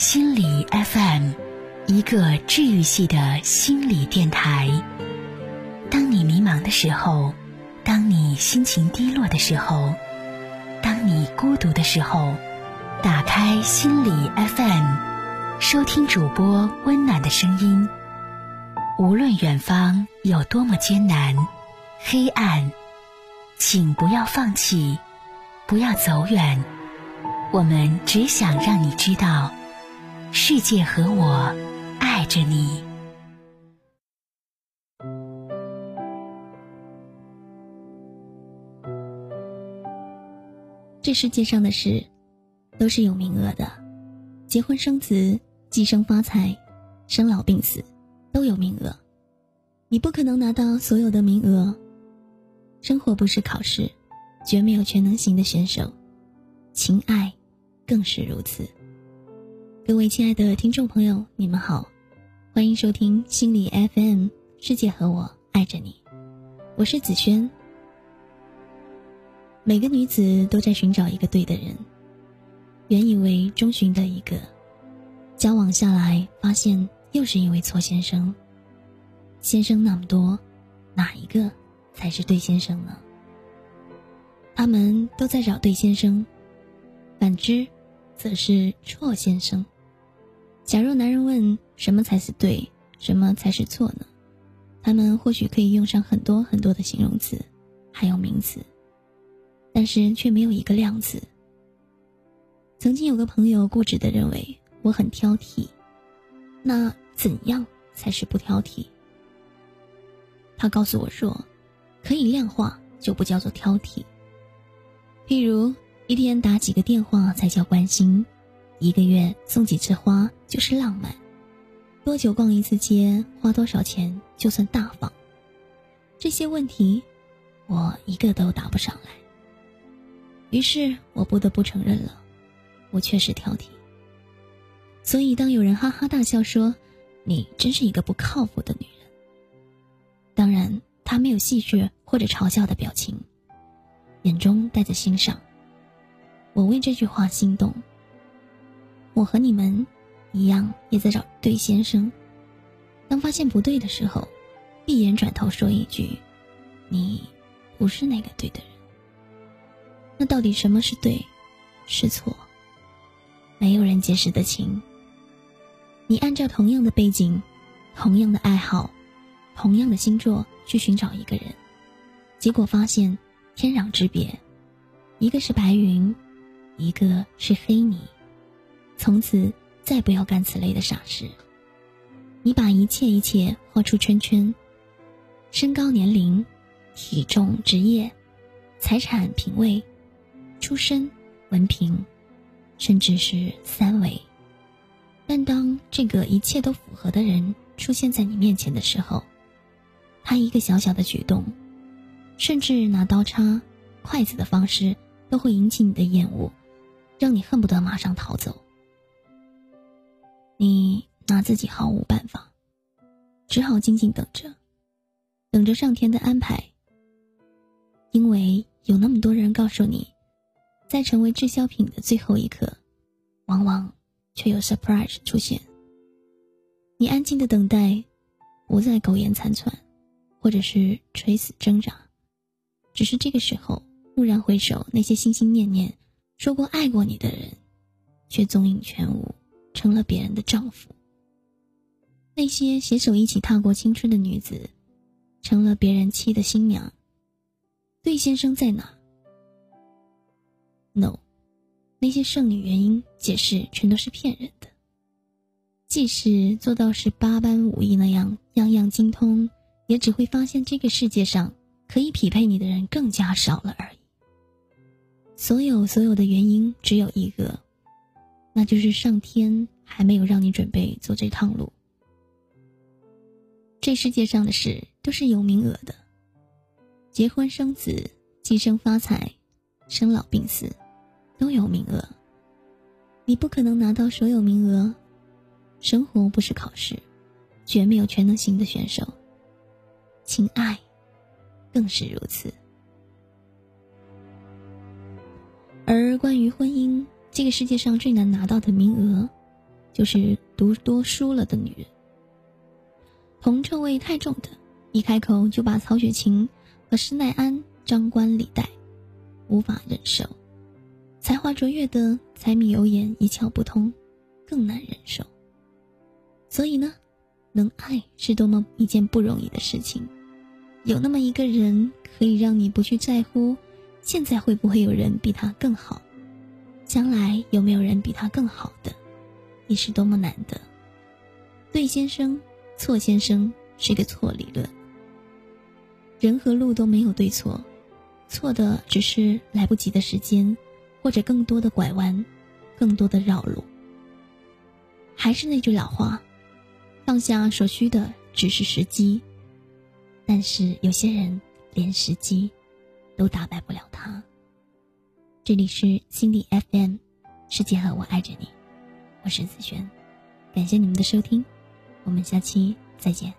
心理 FM，一个治愈系的心理电台。当你迷茫的时候，当你心情低落的时候，当你孤独的时候，打开心理 FM，收听主播温暖的声音。无论远方有多么艰难、黑暗，请不要放弃，不要走远。我们只想让你知道，世界和我爱着你。这世界上的事，都是有名额的。结婚生子、计生发财、生老病死，都有名额。你不可能拿到所有的名额。生活不是考试，绝没有全能型的选手。情爱。更是如此。各位亲爱的听众朋友，你们好，欢迎收听心理 FM，世界和我爱着你，我是子轩。每个女子都在寻找一个对的人，原以为终寻的一个，交往下来发现又是一位错先生。先生那么多，哪一个才是对先生呢？他们都在找对先生，反之。则是错先生。假若男人问什么才是对，什么才是错呢？他们或许可以用上很多很多的形容词，还有名词，但是却没有一个量词。曾经有个朋友固执的认为我很挑剔，那怎样才是不挑剔？他告诉我说，可以量化就不叫做挑剔。譬如。一天打几个电话才叫关心，一个月送几次花就是浪漫，多久逛一次街，花多少钱就算大方。这些问题，我一个都答不上来。于是我不得不承认了，我确实挑剔。所以当有人哈哈大笑说：“你真是一个不靠谱的女人。”当然，他没有戏谑或者嘲笑的表情，眼中带着欣赏。我为这句话心动。我和你们一样，也在找对先生。当发现不对的时候，闭眼转头说一句：“你不是那个对的人。”那到底什么是对，是错？没有人解释得清。你按照同样的背景、同样的爱好、同样的星座去寻找一个人，结果发现天壤之别。一个是白云。一个是黑你，从此再不要干此类的傻事。你把一切一切画出圈圈，身高、年龄、体重、职业、财产、品味、出身、文凭，甚至是三维。但当这个一切都符合的人出现在你面前的时候，他一个小小的举动，甚至拿刀叉、筷子的方式，都会引起你的厌恶。让你恨不得马上逃走，你拿自己毫无办法，只好静静等着，等着上天的安排。因为有那么多人告诉你，在成为滞销品的最后一刻，往往却有 surprise 出现。你安静的等待，不再苟延残喘，或者是垂死挣扎，只是这个时候蓦然回首，那些心心念念。说过爱过你的人，却踪影全无，成了别人的丈夫。那些携手一起踏过青春的女子，成了别人妻的新娘。对先生在哪？No，那些剩女原因解释全都是骗人的。即使做到十八般武艺那样样样精通，也只会发现这个世界上可以匹配你的人更加少了而已。所有所有的原因只有一个，那就是上天还没有让你准备走这趟路。这世界上的事都是有名额的，结婚生子、计生发财、生老病死，都有名额。你不可能拿到所有名额，生活不是考试，绝没有全能型的选手。情爱，更是如此。而关于婚姻，这个世界上最难拿到的名额，就是读多书了的女人。铜臭味太重的，一开口就把曹雪芹和施耐庵张冠李戴，无法忍受；才华卓越的柴米油盐一窍不通，更难忍受。所以呢，能爱是多么一件不容易的事情。有那么一个人，可以让你不去在乎，现在会不会有人比他更好，将来有没有人比他更好的，你是多么难得。对先生，错先生是个错理论。人和路都没有对错，错的只是来不及的时间，或者更多的拐弯，更多的绕路。还是那句老话。放下所需的只是时机，但是有些人连时机都打败不了他。这里是心理 FM，世界和我爱着你，我是子璇，感谢你们的收听，我们下期再见。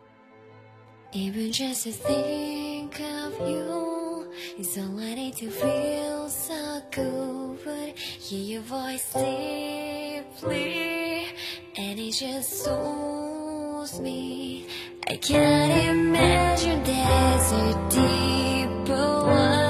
I can't imagine there's a deeper love.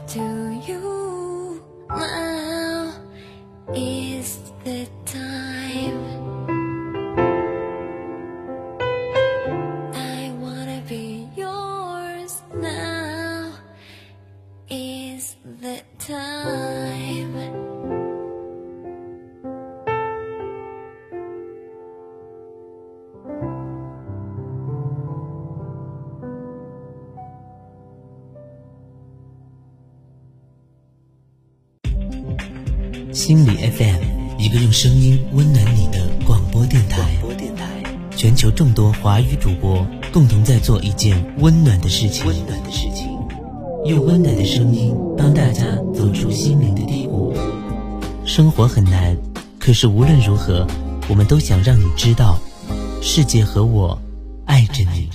said to you now is the time. I wanna be yours now is the time. 心理 FM，一个用声音温暖你的广播电台。广播电台，全球众多华语主播共同在做一件温暖的事情。温暖的事情。用温暖的声音帮大家走出心灵的低谷。生活很难，可是无论如何，我们都想让你知道，世界和我爱着你。